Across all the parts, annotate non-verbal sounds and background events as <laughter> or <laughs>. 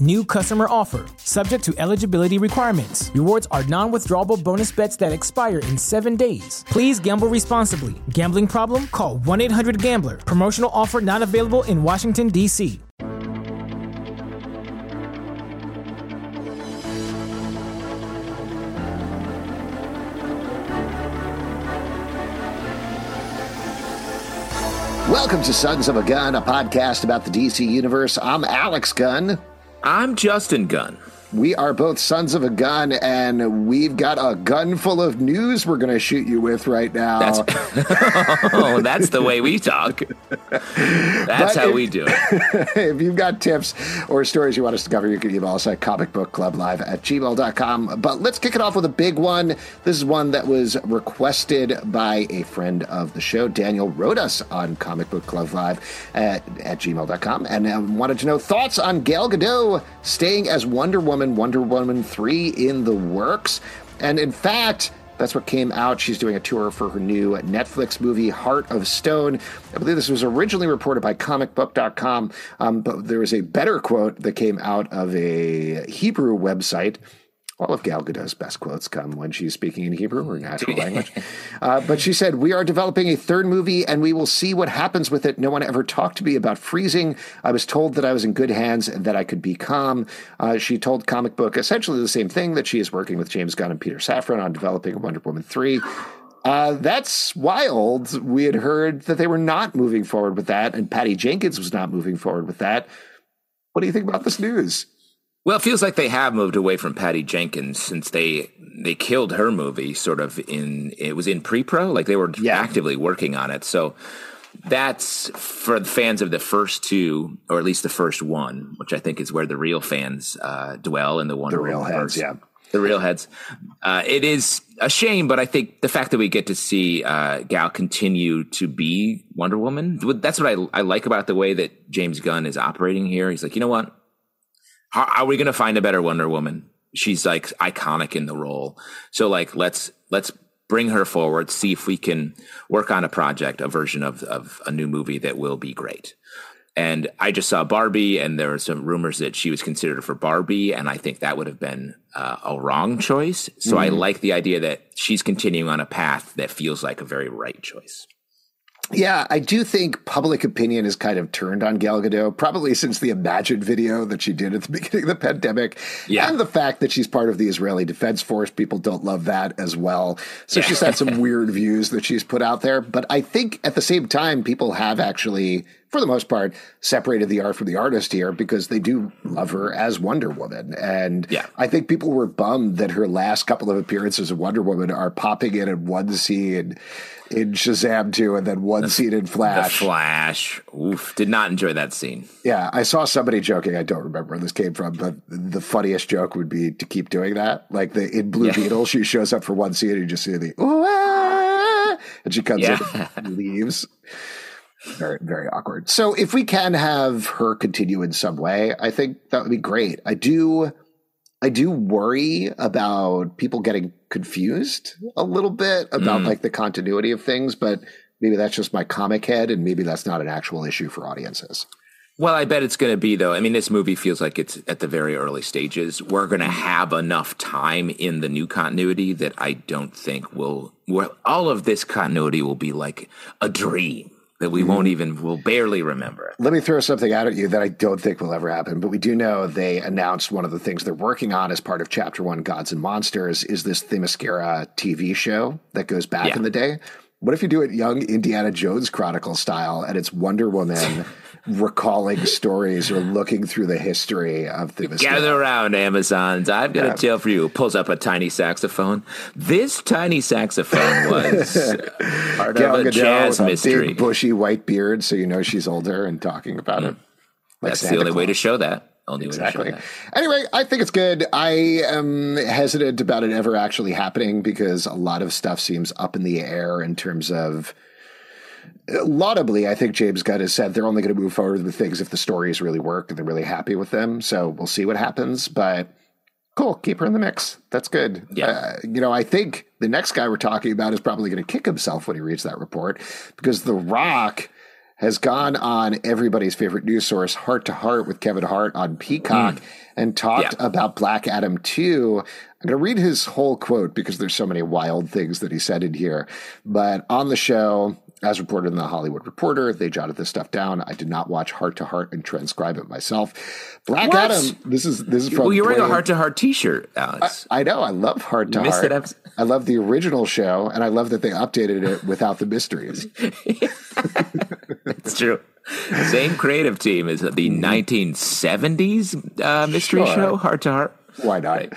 New customer offer, subject to eligibility requirements. Rewards are non withdrawable bonus bets that expire in seven days. Please gamble responsibly. Gambling problem? Call 1 800 Gambler. Promotional offer not available in Washington, D.C. Welcome to Sons of a Gun, a podcast about the DC Universe. I'm Alex Gunn. I'm Justin Gunn. We are both sons of a gun, and we've got a gun full of news we're going to shoot you with right now. That's, <laughs> oh, that's the way we talk. That's but how if, we do it. <laughs> if you've got tips or stories you want us to cover, you can email us at comicbookclublive at gmail.com. But let's kick it off with a big one. This is one that was requested by a friend of the show. Daniel wrote us on Comic Book Club Live at, at gmail.com and wanted to know thoughts on Gal Gadot staying as Wonder Woman Woman, Wonder Woman 3 in the works. And in fact, that's what came out. She's doing a tour for her new Netflix movie, Heart of Stone. I believe this was originally reported by comicbook.com, um, but there was a better quote that came out of a Hebrew website all of Gal Gadot's best quotes come when she's speaking in Hebrew or natural <laughs> language. Uh, but she said, We are developing a third movie and we will see what happens with it. No one ever talked to me about freezing. I was told that I was in good hands and that I could be calm. Uh, she told Comic Book essentially the same thing that she is working with James Gunn and Peter Safran on developing a Wonder Woman 3. Uh, that's wild. We had heard that they were not moving forward with that, and Patty Jenkins was not moving forward with that. What do you think about this news? Well, it feels like they have moved away from Patty Jenkins since they they killed her movie sort of in it was in pre-pro, like they were yeah. actively working on it. So that's for the fans of the first two, or at least the first one, which I think is where the real fans uh, dwell in the one. The real heads, yeah. The real heads. Uh, it is a shame, but I think the fact that we get to see uh, Gal continue to be Wonder Woman, that's what I, I like about the way that James Gunn is operating here. He's like, you know what? How are we going to find a better Wonder Woman? She's like iconic in the role. So like, let's, let's bring her forward, see if we can work on a project, a version of, of a new movie that will be great. And I just saw Barbie, and there were some rumors that she was considered for Barbie, and I think that would have been uh, a wrong choice. So mm-hmm. I like the idea that she's continuing on a path that feels like a very right choice. Yeah, I do think public opinion is kind of turned on Gal Gadot, probably since the Imagine video that she did at the <laughs> beginning of the pandemic. Yeah. And the fact that she's part of the Israeli Defense Force. People don't love that as well. So yeah. she's had some <laughs> weird views that she's put out there. But I think at the same time, people have actually, for the most part, separated the art from the artist here because they do love her as Wonder Woman. And yeah. I think people were bummed that her last couple of appearances of Wonder Woman are popping in in one scene in Shazam 2 and then one the, scene in Flash. Flash. Oof. Did not enjoy that scene. Yeah. I saw somebody joking. I don't remember where this came from, but the funniest joke would be to keep doing that. Like the in Blue yeah. Beetle, she shows up for one scene and you just see the, ah, and she comes yeah. in and leaves. <laughs> Very, very awkward. So if we can have her continue in some way, I think that would be great. I do I do worry about people getting confused a little bit about mm. like the continuity of things, but maybe that's just my comic head, and maybe that's not an actual issue for audiences. Well, I bet it's going to be though. I mean, this movie feels like it's at the very early stages. We're going to have enough time in the new continuity that I don't think will. Well, all of this continuity will be like a dream that we mm-hmm. won't even will barely remember. Let me throw something out at you that I don't think will ever happen, but we do know they announced one of the things they're working on as part of Chapter One, Gods and Monsters, is this Themyscira TV show that goes back Yeah. in the day. What if you do it young Indiana Jones Chronicle style, and it's Wonder Woman <laughs> recalling <laughs> stories or looking through the history of Themyscira? Gather around, Amazons. I've got Yeah. a tale for you. Pulls up a tiny saxophone. This tiny saxophone was <laughs> part Gal of a Gadot jazz with a mystery. big bushy white beard, so you know she's older, and talking about hmm. it. Like That's Santa the only way to show that. Only way to Exactly. show that. Anyway, I think it's good. I am hesitant about it ever actually happening because a lot of stuff seems up in the air in terms of. Laudably, I think James Gunn has said they're only going to move forward with things if the stories really work and they're really happy with them. So we'll see what happens. But cool, keep her in the mix. That's good. Yeah. Uh, you know, I think the next guy we're talking about is probably going to kick himself when he reads that report because The Rock has gone on everybody's favorite news source, Heart to Heart with Kevin Hart on Peacock, and talked Yeah. about Black Adam 2. I'm going to read his whole quote because there's so many wild things that he said in here. But on the show, as reported in the Hollywood Reporter, they jotted this stuff down. I did not watch Heart to Heart and transcribe it myself. Black What? Adam, this is this is from Well, you're wearing a heart to heart T-shirt, Alex. I know. I love Heart to Heart. episode. I love the original show, and I love that they updated it without the mysteries. <laughs> <laughs> It's true. Same creative team as the 1970s uh, mystery Mm-hmm. Sure. show, Heart to Heart. Why not?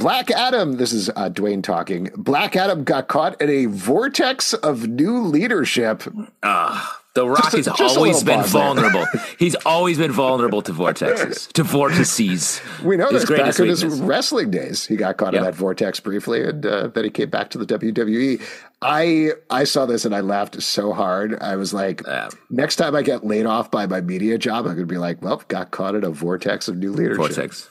Black Adam, this is uh, Dwayne talking. Black Adam got caught in a vortex of new leadership. Uh, The Rock has always been vulnerable. <laughs> He's always been vulnerable to vortexes, to vortices. We know His this back in his wrestling days. He got caught in that vortex briefly, and uh, then he came back to the WWE. I I saw this and I laughed so hard. I was like, Yeah. next time I get laid off by my media job, I'm going to be like, well, got caught in a vortex of new leadership. Vortex.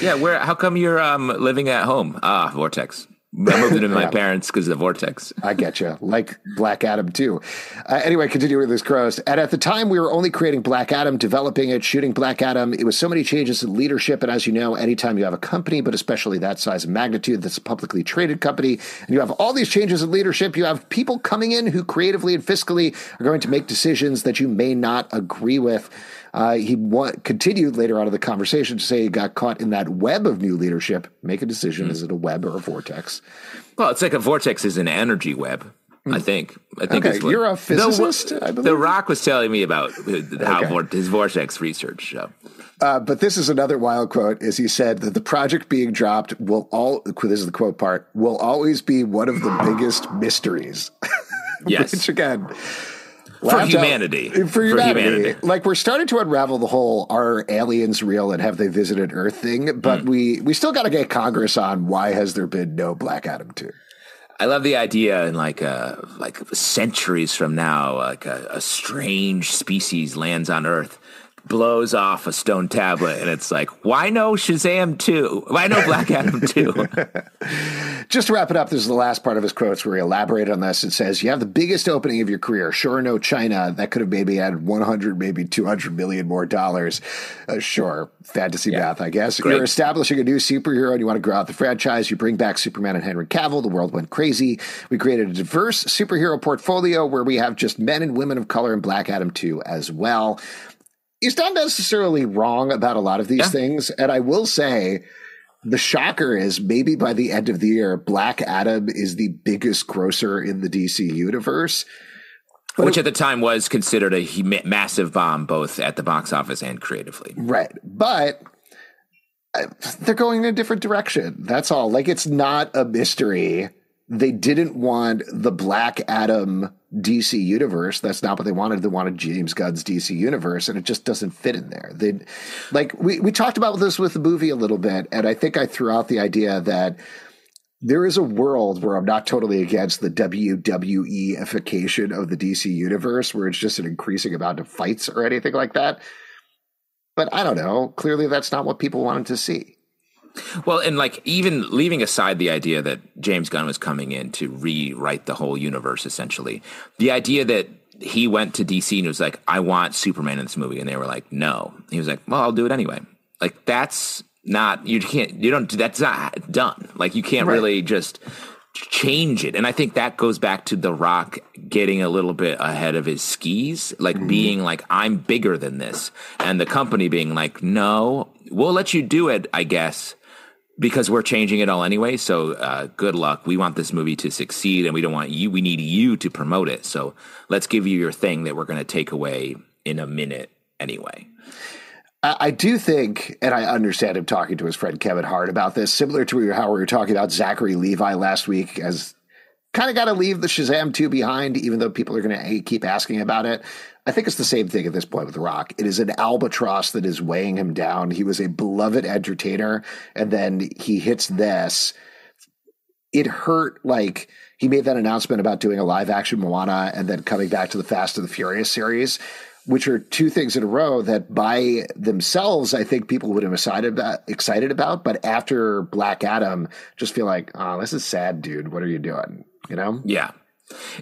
Yeah, where? How come you're um, living at home? Ah, Vortex. I moved into my <laughs> Yeah. parents because of the Vortex. I get you. Like Black Adam, too. Uh, anyway, continue with this gross. And at the time, we were only creating Black Adam, developing it, shooting Black Adam. It was so many changes in leadership. And as you know, anytime you have a company, but especially that size and magnitude, that's a publicly traded company, and you have all these changes in leadership, you have people coming in who creatively and fiscally are going to make decisions that you may not agree with. Uh, he wa- continued later on in the conversation to say he got caught in that web of new leadership. Make a decision. Is it a web or a vortex? Well, it's like a vortex is an energy web. I think. I think. Okay, you're a The- physicist, I The. Rock was telling me about how Okay. his vortex research. So. Uh, but this is another wild quote. Is he said that the project being dropped will all. This is the quote part. Will always be one of the biggest mysteries. <laughs> Yes. Which again. For laughed out- humanity. For For humanity. humanity. Like we're starting to unravel the whole are aliens real and have they visited Earth thing, but we we still got to get Congress on why has there been no Black Adam 2? I love the idea in like uh like centuries from now, like a, a strange species lands on Earth, blows off a stone tablet, and it's like, why no Shazam two? Why no Black Adam two? <laughs> <laughs> Just to wrap it up, this is the last part of his quotes where he elaborated on this. It says, You have the biggest opening of your career. Sure, no China. That could have maybe added 100, maybe 200 million more dollars. Uh, sure, fantasy math, I guess. Great. You're establishing a new superhero and you want to grow out the franchise. You bring back Superman and Henry Cavill. The world went crazy. We created a diverse superhero portfolio where we have just men and women of color in Black Adam 2 as well. He's not necessarily wrong about a lot of these Yeah. things. And I will say, the shocker is maybe by the end of the year, Black Adam is the biggest grosser in the DC universe. Which at the time was considered a massive bomb, both at the box office and creatively. Right. But uh, they're going in a different direction. That's all. Like, it's not a mystery. They didn't want the Black Adam DC universe. That's not what they wanted. They wanted James Gunn's DC universe, and it just doesn't fit in there. They, like, we, we talked about this with the movie a little bit, and I think I threw out the idea that there is a world where I'm not totally against the WWE-ification of the DC universe, where it's just an increasing amount of fights or anything like that. But I don't know. Clearly, that's not what people wanted to see. Well, and like even leaving aside the idea that James Gunn was coming in to rewrite the whole universe, essentially, the idea that he went to DC and was like, I want Superman in this movie. And they were like, no. He was like, well, I'll do it anyway. Like, that's not, you can't, you don't, that's not done. Like, you can't right. really just change it. And I think that goes back to The Rock getting a little bit ahead of his skis, like mm-hmm. being like, I'm bigger than this. And the company being like, no, we'll let you do it, I guess because we're changing it all anyway. So uh, good luck. We want this movie to succeed, and we don't want you. We need you to promote it. So let's give you your thing that we're going to take away in a minute anyway. I do think, and I understand him talking to his friend Kevin Hart about this, similar to how we were talking about Zachary Levi last week, as kind of got to leave the Shazam 2 behind, even though people are going to keep asking about it. I think it's the same thing at this point with Rock. It is an albatross that is weighing him down. He was a beloved entertainer, and then he hits this. It hurt like he made that announcement about doing a live action Moana and then coming back to the Fast and the Furious series, which are two things in a row that by themselves I think people would have excited about, excited about, but after Black Adam, just feel like, oh, this is sad, dude. What are you doing? You know? Yeah.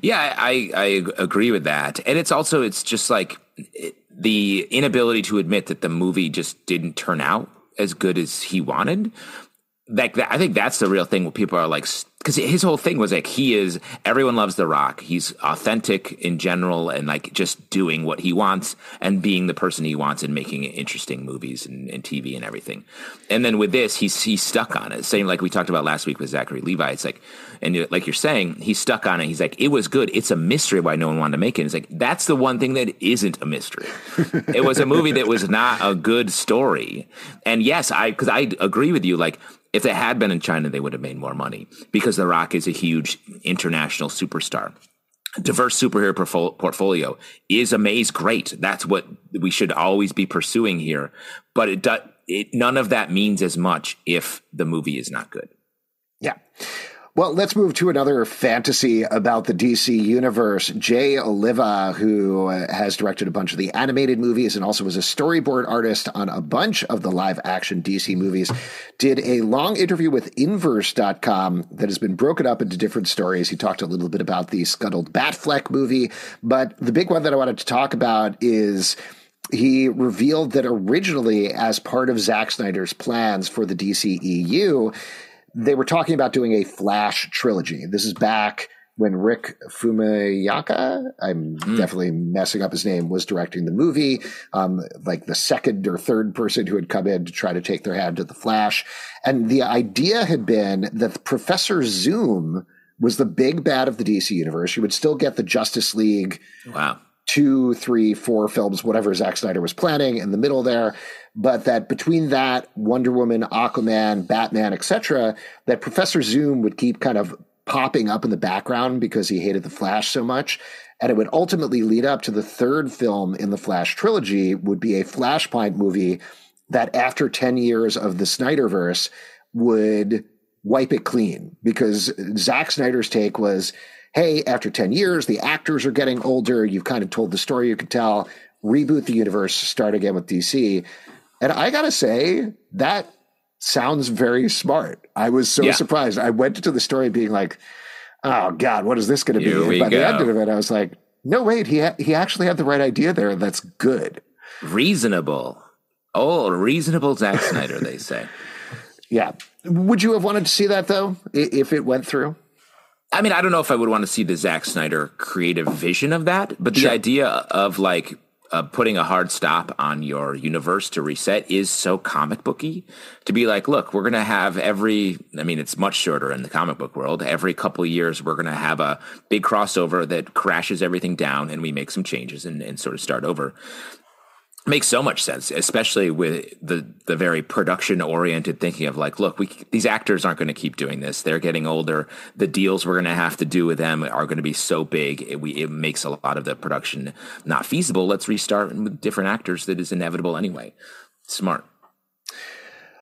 Yeah, I, I agree with that. And it's also, it's just like the inability to admit that the movie just didn't turn out as good as he wanted. Like that, I think that's the real thing where people are like, because his whole thing was like he is everyone loves the rock. He's authentic in general and like just doing what he wants and being the person he wants and making interesting movies and, and tv and everything. And then with this he's he's stuck on it. Same like we talked about last week with zachary levi. It's like and uh, like you're saying he's stuck on it. He's like it was good. It's a mystery why no one wanted to make it. It's like that's the one thing that isn't a mystery. <laughs> It was a movie that was not a good story. And yes i because i agree with you. Like if they had been in China, they would have made more money because The Rock is a huge international superstar. Diverse superhero portfolio is amazing, great. That's what we should always be pursuing here. But it, it none of that means as much if the movie is not good. Yeah. Well, let's move to another fantasy about the DC universe. Jay Oliva, who has directed a bunch of the animated movies and also was a storyboard artist on a bunch of the live action DC movies, did a long interview with Inverse.com that has been broken up into different stories. He talked a little bit about the Scuttled Batfleck movie, but the big one that I wanted to talk about is he revealed that originally, as part of Zack Snyder's plans for the DCEU, they were talking about doing a Flash trilogy. This is back when Rick Famuyiwa, I'm mm. definitely messing up his name, was directing the movie. Um, like the second or third person who had come in to try to take their hand to the Flash. And the idea had been that Professor Zoom was the big bad of the DC universe. You would still get the Justice League. Wow two, three, four films, whatever Zack Snyder was planning in the middle there. But that between that, Wonder Woman, Aquaman, Batman, etc., that Professor Zoom would keep kind of popping up in the background because he hated the Flash so much. And it would ultimately lead up to the third film in the Flash trilogy would be a Flashpoint movie that after 10 years of the Snyderverse would wipe it clean because Zack Snyder's take was hey, after 10 years, the actors are getting older. You've kind of told the story you could tell. Reboot the universe, start again with DC. And I got to say, that sounds very smart. I was so yeah. surprised. I went into the story being like, oh, God, what is this going to be? And by go. the end of it, I was like, no, wait, he, ha- he actually had the right idea there. That's good. Reasonable. Oh, reasonable Zack <laughs> Snyder, they say. Yeah. Would you have wanted to see that, though, if it went through? I mean, I don't know if I would want to see the Zack Snyder creative vision of that, but the sure. idea of like uh, putting a hard stop on your universe to reset is so comic booky to be like, look, we're going to have every, I mean, it's much shorter in the comic book world. Every couple years, we're going to have a big crossover that crashes everything down and we make some changes and, and sort of start over makes so much sense, especially with the the very production oriented thinking of like, look, we these actors aren't going to keep doing this. They're getting older. The deals we're going to have to do with them are going to be so big. It, we, it makes a lot of the production not feasible. Let's restart with different actors. That is inevitable anyway. Smart.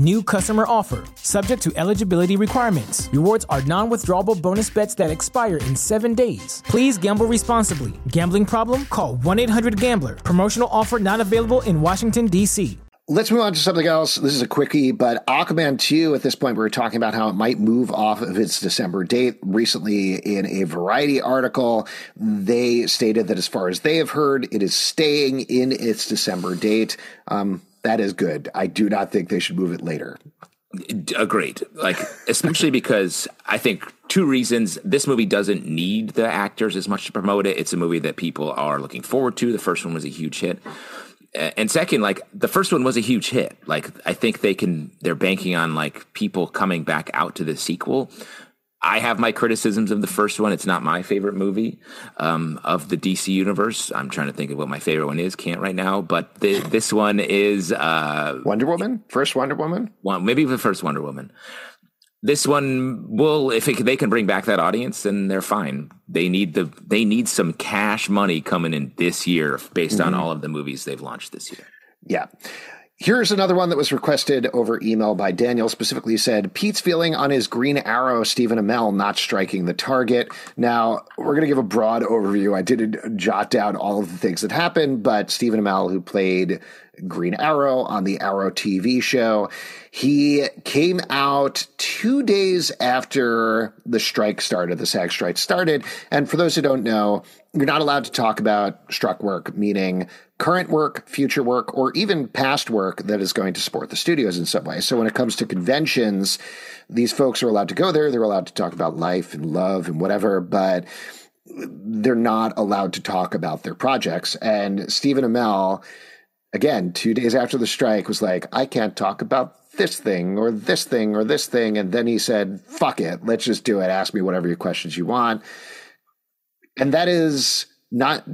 New customer offer, subject to eligibility requirements. Rewards are non withdrawable bonus bets that expire in seven days. Please gamble responsibly. Gambling problem? Call 1 800 Gambler. Promotional offer not available in Washington, D.C. Let's move on to something else. This is a quickie, but Aquaman 2, at this point, we were talking about how it might move off of its December date. Recently, in a Variety article, they stated that as far as they have heard, it is staying in its December date. Um, that is good. I do not think they should move it later. Agreed. Like, especially because I think two reasons. This movie doesn't need the actors as much to promote it. It's a movie that people are looking forward to. The first one was a huge hit and second, like the first one was a huge hit. Like I think they can, they're banking on like people coming back out to the sequel. I have my criticisms of the first one. It's not my favorite movie um, of the DC universe. I'm trying to think of what my favorite one is. Can't right now, but the, this one is uh, Wonder Woman. First Wonder Woman. One, maybe the first Wonder Woman this one will if it, they can bring back that audience then they're fine they need the they need some cash money coming in this year based mm-hmm. on all of the movies they've launched this year yeah Here's another one that was requested over email by Daniel. Specifically said Pete's feeling on his Green Arrow Stephen Amell not striking the target. Now we're going to give a broad overview. I didn't jot down all of the things that happened, but Stephen Amell, who played Green Arrow on the Arrow TV show, he came out two days after the strike started, the SAG strike started. And for those who don't know, you're not allowed to talk about struck work, meaning current work, future work, or even past work that is going to support the studios in some way. So when it comes to conventions, these folks are allowed to go there. They're allowed to talk about life and love and whatever, but they're not allowed to talk about their projects. And Stephen Amell, again, two days after the strike, was like, I can't talk about this thing or this thing or this thing. And then he said, fuck it, let's just do it. Ask me whatever your questions you want. And that is not,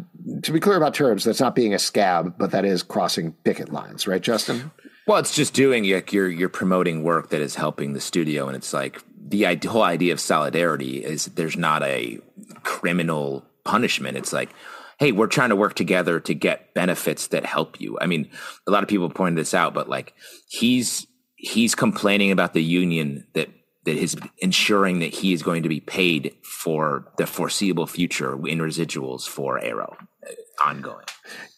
to be clear about terms, that's not being a scab, but that is crossing picket lines, right, Justin? Well, it's just doing like you're you're promoting work that is helping the studio, and it's like the whole idea of solidarity is there's not a criminal punishment. It's like, hey, we're trying to work together to get benefits that help you. I mean, a lot of people pointed this out, but like he's he's complaining about the union that that is ensuring that he is going to be paid for the foreseeable future in residuals for Arrow uh, ongoing.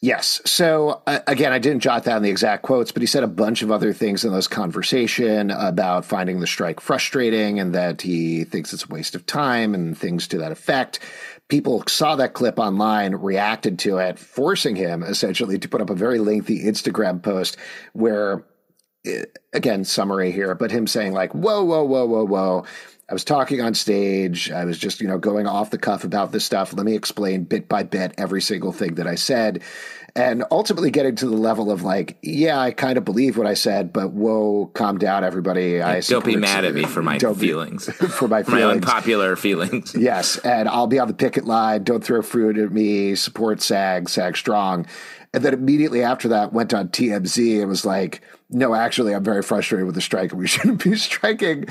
Yes. So uh, again, I didn't jot down the exact quotes, but he said a bunch of other things in this conversation about finding the strike frustrating and that he thinks it's a waste of time and things to that effect. People saw that clip online, reacted to it, forcing him essentially to put up a very lengthy Instagram post where Uh, again, summary here, but him saying like, whoa, whoa, whoa, whoa, whoa. I was talking on stage. I was just, you know, going off the cuff about this stuff. Let me explain bit by bit every single thing that I said. And ultimately getting to the level of like, yeah, I kind of believe what I said, but whoa, calm down, everybody. I don't be mad at me for my feelings. <laughs> For my feelings. my unpopular feelings. <laughs> yes. And I'll be on the picket line. Don't throw fruit at me. Support SAG, SAG strong. And then immediately after that went on TMZ and was like, no, actually, I'm very frustrated with the strike we <laughs> shouldn't be striking.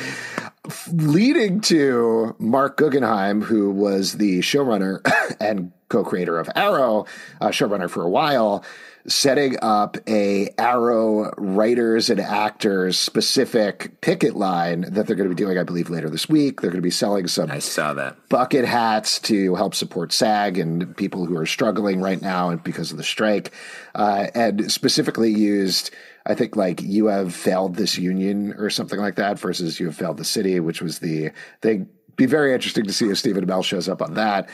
Leading to Marc Guggenheim, who was the showrunner <coughs> and co creator of Arrow, uh, showrunner for a while, setting up a Arrow writers and actors specific picket line that they're going to be doing, I believe, later this week. They're going to be selling some I saw that. bucket hats to help support SAG and people who are struggling right now because of the strike, uh, and specifically used. I think like you have failed this union or something like that versus you have failed the city, which was the thing. Be very interesting to see if Stephen Amell shows up on that.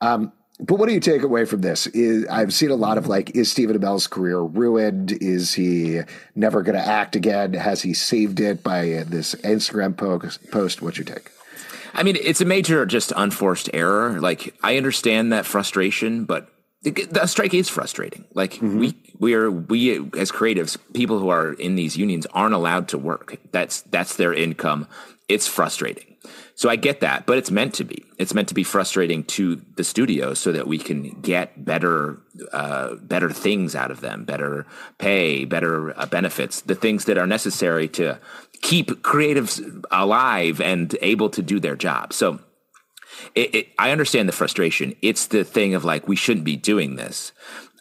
Um, but what do you take away from this? Is, I've seen a lot of like, is Stephen Amell's career ruined? Is he never going to act again? Has he saved it by this Instagram post? What's your take? I mean, it's a major, just unforced error. Like, I understand that frustration, but the strike is frustrating. Like mm-hmm. we we are we as creatives, people who are in these unions aren't allowed to work. That's that's their income. It's frustrating. So I get that, but it's meant to be. It's meant to be frustrating to the studio so that we can get better, uh, better things out of them, better pay, better uh, benefits, the things that are necessary to keep creatives alive and able to do their job. So it, it, I understand the frustration. It's the thing of like, we shouldn't be doing this.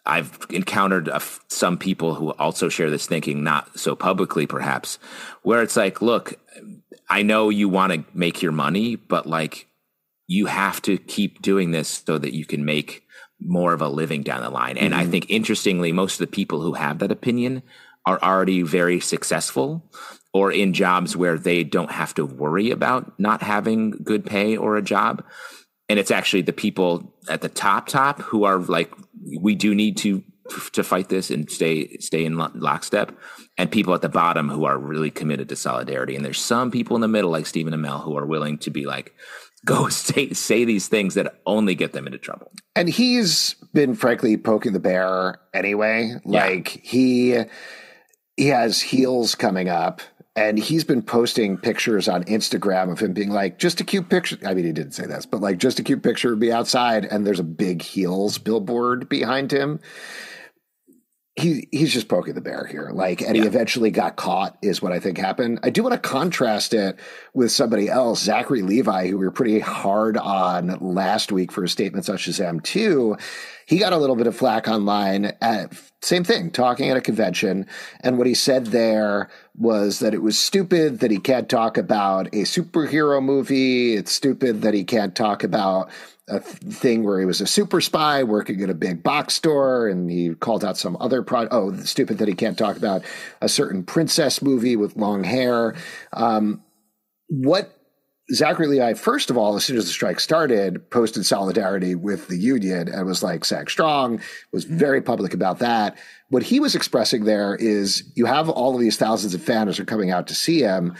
I've encountered some people who also share this thinking, not so publicly perhaps, where it's like, look, I know you want to make your money, but like you have to keep doing this so that you can make more of a living down the line. And mm-hmm. I think interestingly, most of the people who have that opinion are already very successful or in jobs where they don't have to worry about not having good pay or a job. And it's actually the people at the top top who are like, we do need to to fight this and stay stay in lockstep, and people at the bottom who are really committed to solidarity. And there's some people in the middle, like Stephen Amell, who are willing to be like, <laughs> go say say these things that only get them into trouble. And he's been frankly poking the bear anyway. Yeah. Like he he has heels coming up and he's been posting pictures on Instagram of him being like, just a cute picture. I mean, he didn't say this, but like, just a cute picture of me outside, and there's a big heels billboard behind him he he's just poking the bear here. Like, and yeah. he eventually got caught, is what I think happened. I do want to contrast it with somebody else, Zachary Levi, who we were pretty hard on last week for his statements on Shazam 2. He got a little bit of flack online at same thing, talking at a convention. And what he said there was that it was stupid that he can't talk about a superhero movie. It's stupid that he can't talk about a thing where he was a super spy working at a big box store and he called out some other pro oh stupid that he can't talk about a certain princess movie with long hair um, what Zachary Levi, first of all, as soon as the strike started, posted solidarity with the union and was like SAG strong, was very public about that. What he was expressing there is you have all of these thousands of fans who are coming out to see him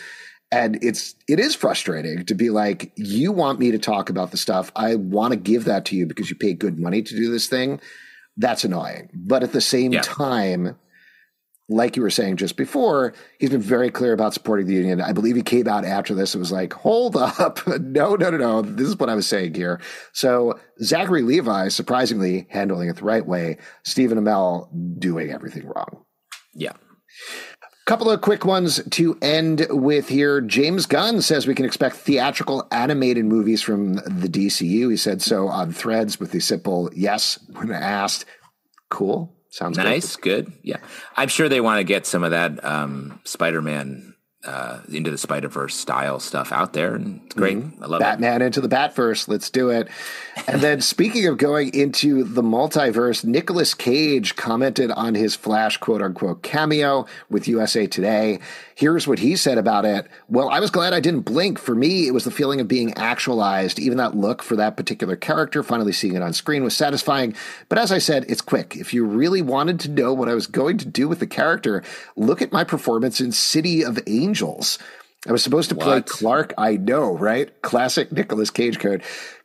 and it's it is frustrating to be like you want me to talk about the stuff. I want to give that to you because you pay good money to do this thing. That's annoying. But at the same yeah. time like you were saying just before he's been very clear about supporting the union. I believe he came out after this and was like hold up. <laughs> No no no no. This is what i was saying here. So zachary levi surprisingly handling it the right way. Stephen amell doing everything wrong. Yeah Couple of quick ones to end with here. James Gunn says we can expect theatrical animated movies from the DCU. He said so on threads with the simple yes when asked. Cool. Sounds nice. Good. good. Yeah. I'm sure they want to get some of that um, Spider Man uh, into the Spider Verse style stuff out there, and it's great. Mm-hmm. I love Batman it. Batman into the Batverse. Let's do it. And then, <laughs> speaking of going into the multiverse, Nicolas Cage commented on his Flash quote unquote cameo with USA Today. Here's what he said about it. Well, I was glad I didn't blink. For me, it was the feeling of being actualized. Even that look for that particular character, finally seeing it on screen was satisfying. But as I said, it's quick. If you really wanted to know what I was going to do with the character, look at my performance in City of Angels. I was supposed to play what? Clark. I know, right? Classic Nicolas Cage code.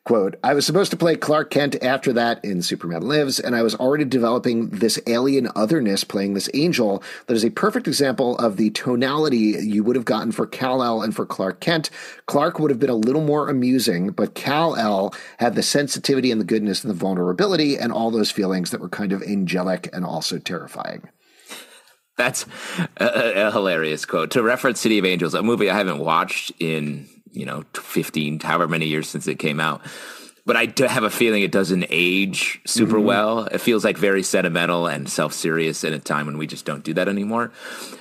Quote, I was supposed to play Clark Kent after that in Superman Lives, and I was already developing this alien otherness playing this angel that is a perfect example of the tonality you would have gotten for Kal-El and for Clark Kent. Clark would have been a little more amusing, but Kal-El had the sensitivity and the goodness and the vulnerability and all those feelings that were kind of angelic and also terrifying. That's a, a hilarious quote. To reference City of Angels, a movie I haven't watched in you know 15 however many years since it came out but I do have a feeling it doesn't age super mm-hmm. well. It feels like very sentimental and self serious in a time when we just don't do that anymore.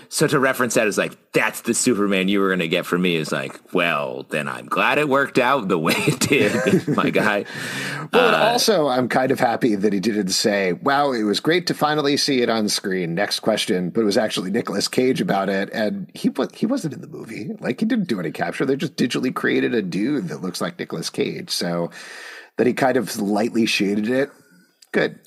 So to reference that is like, that's the Superman you were going to get for me is like, well, then I'm glad it worked out the way it did, <laughs> my guy. well, uh, also, I'm kind of happy that he didn't say, wow, it was great to finally see it on screen. Next question. But it was actually Nicolas Cage about it. And he, he wasn't in the movie. Like, he didn't do any capture. They just digitally created a dude that looks like Nicolas Cage. So, that he kind of lightly shaded it. Good.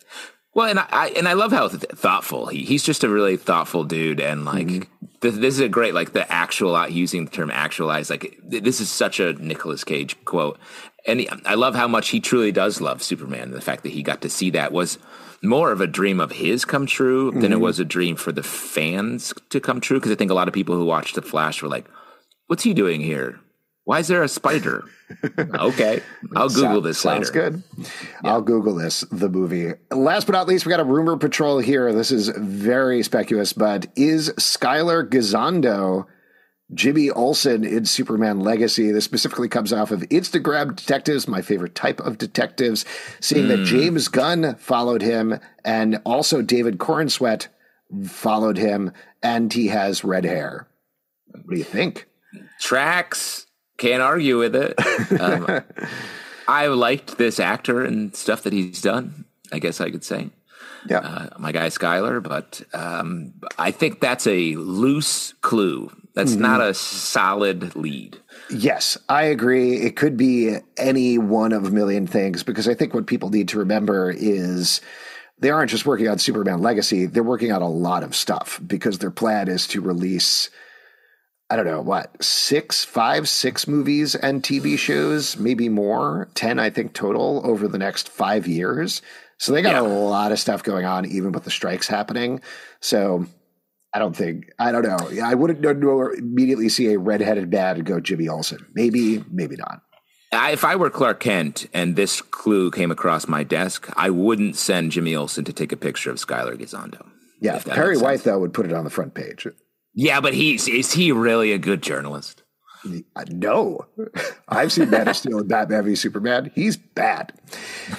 Well, and I and I love how th- thoughtful he he's just a really thoughtful dude, and like mm-hmm. this, this, is a great like the actual uh, using the term actualize like this is such a Nicolas Cage quote, and he, I love how much he truly does love Superman. And the fact that he got to see that was more of a dream of his come true mm-hmm. than it mm-hmm. was a dream for the fans to come true. Because I think a lot of people who watched the Flash were like, "What's he doing here? Why is there a spider?" okay, I'll <laughs> Google this sounds later. good. Yeah. I'll Google this, the movie. Last but not least, we got a rumor patrol here. This is very speculative, but is Skyler Gisondo Jimmy Olsen in Superman Legacy? This specifically comes off of Instagram detectives, my favorite type of detectives, seeing mm. that hmm. James Gunn followed him and also David Corenswet followed him, and he has red hair. What do you think? Tracks can't argue with it. <laughs> Um, I liked this actor and stuff that he's done. I guess I could say. Yeah, uh, my guy Skyler, but um, I think that's a loose clue. That's mm-hmm. not a solid lead. Yes, I agree. It could be any one of a million things because I think what people need to remember is they aren't just working on Superman Legacy, they're working on a lot of stuff because their plan is to release I don't know what six, five, six movies and TV shows, maybe more, ten, I think total over the next five years. So they got yeah. a lot of stuff going on, even with the strikes happening. So I don't think I don't know. I wouldn't know, immediately see a redheaded bad and go Jimmy Olsen. Maybe, maybe not. I, if I were Clark Kent and this clue came across my desk, I wouldn't send Jimmy Olsen to take a picture of Skyler Gisondo. Yeah, Perry White though would put it on the front page. Yeah, but he's is he really a good journalist? Uh, no, I've seen Man of Steel and Batman v Superman. He's bad.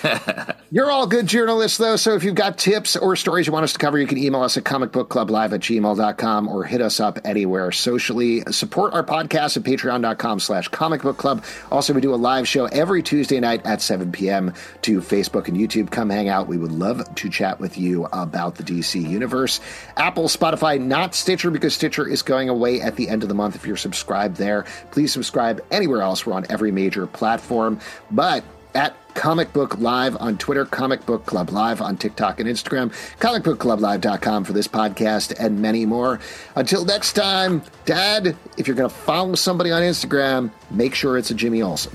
<laughs> You're all good journalists, though. So if you've got tips or stories you want us to cover, you can email us at comicbookclublive at gmail.com or hit us up anywhere socially. Support our podcast at patreon.com slash comicbookclub. Also, we do a live show every Tuesday night at 7 p.m. to Facebook and YouTube. Come hang out. We would love to chat with you about the DC universe. Apple, Spotify, not Stitcher, because Stitcher is going away at the end of the month if you're subscribed there. Please subscribe anywhere else. We're on every major platform. But at Comic Book Live on Twitter, Comic Book Club Live on TikTok and Instagram, comicbookclublive.com for this podcast and many more. Until next time, Dad, if you're going to follow somebody on Instagram, make sure it's a Jimmy Olsen.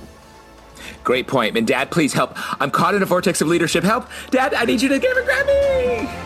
Great point. And Dad, please help. I'm caught in a vortex of leadership. Help. Dad, I need you to give a grab me.